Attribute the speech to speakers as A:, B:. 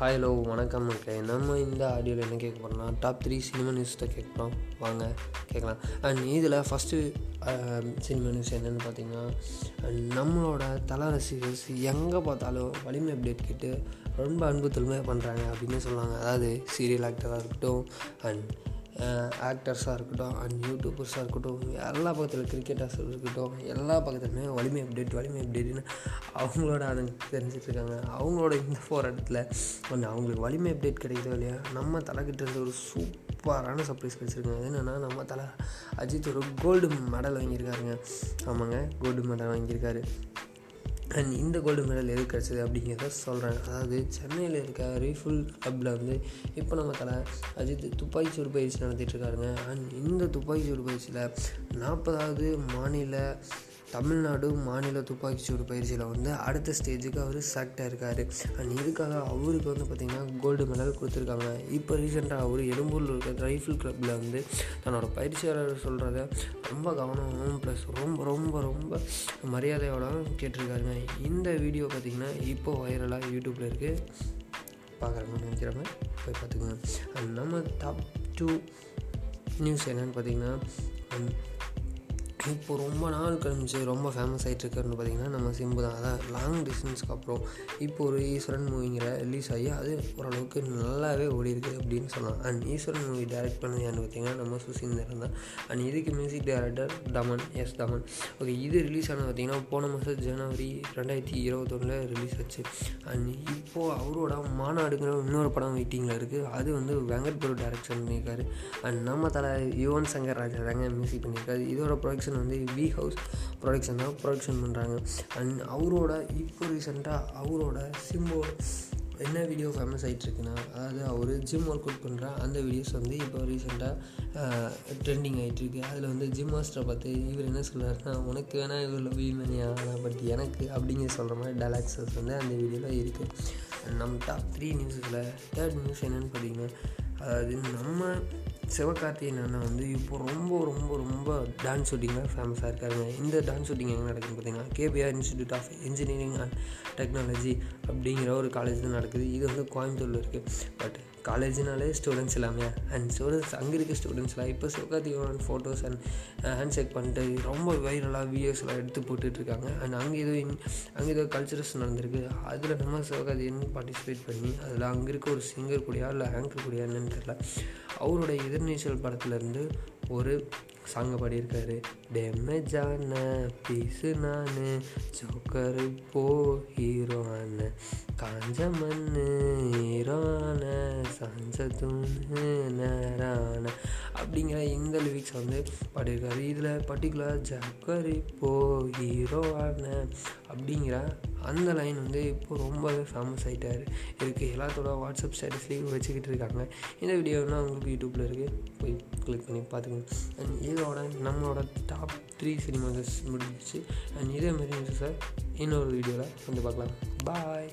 A: Hi hello வணக்கம். மக்களே நம்ம இந்த ஆடியோவில் என்ன கேட்க போகிறோம்னா டாப் த்ரீ சினிமா நியூஸ்ட்டை கேட்குறோம் வாங்க கேட்கலாம். அண்ட் இதில் ஃபஸ்ட்டு சினிமா நியூஸ் என்னென்னு பார்த்தீங்கன்னா நம்மளோட தல ரசிகர்ஸ் எங்கே பார்த்தாலும் வலிமை அப்டேட் கேட்டு ரொம்ப அன்பு தொழுமையாக பண்ணுறாங்க அப்படின்னு சொல்லுவாங்க. அதாவது சீரியல் ஆக்டராக இருக்கட்டும் அண்ட் ஆக்டர்ஸாக இருக்கட்டும் அண்ட் யூடியூபர்ஸாக இருக்கட்டும் எல்லா பக்கத்தில் கிரிக்கெட்டர்ஸ் இருக்கட்டும் எல்லா பக்கத்துலையுமே வலிமை அப்டேட் வலிமை அப்டேட்னு அவங்களோட அதை தெரிஞ்சிட்ருக்காங்க அவங்களோட இந்த போராட்டத்தில் கொஞ்சம் அவங்களுக்கு வலிமை அப்டேட் கிடைக்குதோ இல்லையா நம்ம தலைக்கிட்ட இருந்து ஒரு சூப்பரான சர்ப்ரைஸ் கிடச்சிருக்காங்க. அது என்னென்னா நம்ம தலை அஜித் ஒரு கோல்டு மெடல் வாங்கியிருக்காருங்க. ஆமாங்க கோல்டு மெடல் வாங்கியிருக்காரு. அண்ட் இந்த கோல்டு மெடல் எது கிடச்சிது அப்படிங்கிறத சொல்கிறேன் அதாவது சென்னையில் இருக்க ரீஃபுல் கிளப்பில் வந்து இப்போ நம்ம தலை அஜித் துப்பாக்கி சூடு பயிற்சி நடத்திட்டுருக்காருங்க அண்ட் இந்த துப்பாக்கி சூடு பயிற்சியில் நாற்பதாவது மாநில தமிழ்நாடு மாநில துப்பாக்கி சூடு பயிற்சியில் வந்து அடுத்த ஸ்டேஜுக்கு அவர் செலக்டாக இருக்கார் அண்ட் இதுக்காக அவருக்கு வந்து பார்த்திங்கன்னா கோல்டு மெடல் கொடுத்துருக்காங்க. இப்போ ரீசெண்டாக அவர் எழும்பூரில் இருக்க ரைஃபிள் கிளப்பில் வந்து தன்னோட பயிற்சியாளர் சொல்கிறத ரொம்ப கவனமாகவும் ப்ளஸ் ரொம்ப ரொம்ப ரொம்ப மரியாதையோட கேட்டிருக்காருங்க. இந்த வீடியோ பார்த்திங்கன்னா இப்போ வைரலாக யூடியூப்பில் இருக்குது பார்க்குறாங்கன்னு நினைக்கிறவங்க போய் பார்த்துக்கோங்க அண்ட் நம்ம டாப் டூ நியூஸ் என்னென்னு பார்த்தீங்கன்னா இப்போ ரொம்ப நாள் கழிஞ்சு ரொம்ப ஃபேமஸ் ஆகிட்டு இருக்காருன்னு பார்த்தீங்கன்னா நம்ம சிம்பு தான். அதான் லாங் டிஸ்டன்ஸ்க்கு அப்புறம் இப்போ ஒரு ஈஸ்வரன் மூவிங்கிற ரிலீஸ் ஆகி அது ஓரளவுக்கு நல்லாவே ஓடி இருக்குது அப்படின்னு சொல்லலாம். அண்ட் ஈஸ்வரன் மூவி டைரக்ட் பண்ணது யாருன்னு பார்த்தீங்கன்னா நம்ம சுசீந்தரன் தான். அண்ட் இதுக்கு music director Thaman S Thaman. Okay இது ரிலீஸ் ஆனது பார்த்தீங்கன்னா போன மாதம் ஜனவரி ரெண்டாயிரத்தி இருபத்தொன்னில் ரிலீஸ் ஆச்சு. அண்ட் இப்போது அவரோட மாநாடுங்கிற இன்னொரு படம் வெயிட்டிங்கில் இருக்குது அது வந்து வெங்கட் பிரபு டைரக்ஷன் பண்ணியிருக்காரு. அண்ட் நம்ம தலை யுவன் சங்கர் ராஜா தாங்க மியூசிக் பண்ணியிருக்காரு. இதோட ப்ரொடக்ஷன் வந்து வி ஹவுஸ் ப்ரொடக்ஷன் தான் ப்ரொடக்ஷன் பண்ணுறாங்க அண்ட் அவரோட இப்போ ரீசெண்டாக அவரோட சிம்போ என்ன வீடியோ ஃபேமஸ் ஆகிட்டுருக்குன்னா அதாவது அவர் ஜிம் ஒர்க் அவுட் பண்ணுற அந்த வீடியோஸ் வந்து இப்போ ரீசெண்டாக ட்ரெண்டிங் ஆகிட்டுருக்கு அதில் வந்து ஜிம் மாஸ்டரை பார்த்து இவர் என்ன சொல்கிறாருன்னா உனக்கு வேணால் இவரில் வீமனியா ஆனால் பட் எனக்கு அப்படிங்கிற சொல்கிற மாதிரி டலாக்ஸஸ் வந்து அந்த வீடியோவில் இருக்குது நம்ம டாப் த்ரீ நியூஸில் தேர்ட் நியூஸ் என்னென்னு பார்த்தீங்கன்னா அதாவது நம்ம சிவகார்த்திகேயன் அண்ணன் வந்து இப்போ ரொம்ப ரொம்ப ரொம்ப டான்ஸ் ஷூட்டிங்கில் ஃபேமஸாக இருக்காருங்க இந்த டான்ஸ் ஷூட்டிங் எங்கே நடக்குதுன்னு பார்த்தீங்கன்னா KPR institute of engineering and technology அப்படிங்கிற ஒரு காலேஜ் தான் நடக்குது. இது வந்து கோயம்புத்தூரில் இருக்குது பட் காலேஜ்னாலே ஸ்டூடெண்ட்ஸ் எல்லாமே. அண்ட் ஸ்டூடெண்ட்ஸ் அங்கே இருக்க ஸ்டூடெண்ட்ஸ்லாம் இப்போ சுகாதீவன் ஃபோட்டோஸ் அண்ட் ஹேண்ட் ஷேக் பண்ணிட்டு ரொம்ப வைரலாக வீடியோஸ்லாம் எடுத்து போட்டுட்ருக்காங்க. அண்ட் அங்கே ஏதோ அங்கே ஏதோ கல்ச்சரல்ஸ் நடந்திருக்கு. அதில் நம்ம சுகாதீவன் பார்ட்டிசிபேட் பண்ணி அதில் அங்கே இருக்க ஒரு சிங்கர் கூடியா இல்லை ஆங்கர் கூடியா என்னன்னு தெரில அவரோட எதிர்நீச்சல் படத்துலேருந்து ஒரு சாங்கை பாடியிருக்காரு. டேமேஜ் ஆன பீஸு நான் ஜோக்கரு போ ஹீரோன காஞ்ச மண்ணு ஹீரோன சாஞ்ச தூணு நேரான அப்படிங்கிற இந்த லிரிக்ஸ் வந்து பாடியிருக்காரு. இதில் பர்டிகுலர் ஜக்கரி போ ஹீரோ ஆன அப்படிங்கிற அந்த லைன் வந்து இப்போ ரொம்பவே ஃபேமஸ் ஆகிட்டார் இருக்குது எல்லாத்தோட வாட்ஸ்அப் ஸ்டேட்டஸ்லேயும் வச்சுக்கிட்டு இருக்காங்க. இந்த வீடியோனா உங்களுக்கு யூடியூப்பில் இருக்குது போய் கிளிக் பண்ணி பார்த்துக்கோங்க அண்ட் இதோட நம்மளோட டாப் த்ரீ சினிமாஸ் முடிஞ்சிச்சு அண்ட் இதே மாதிரி சார் இன்னொரு வீடியோவில் வந்து பார்க்கலாம். பாய்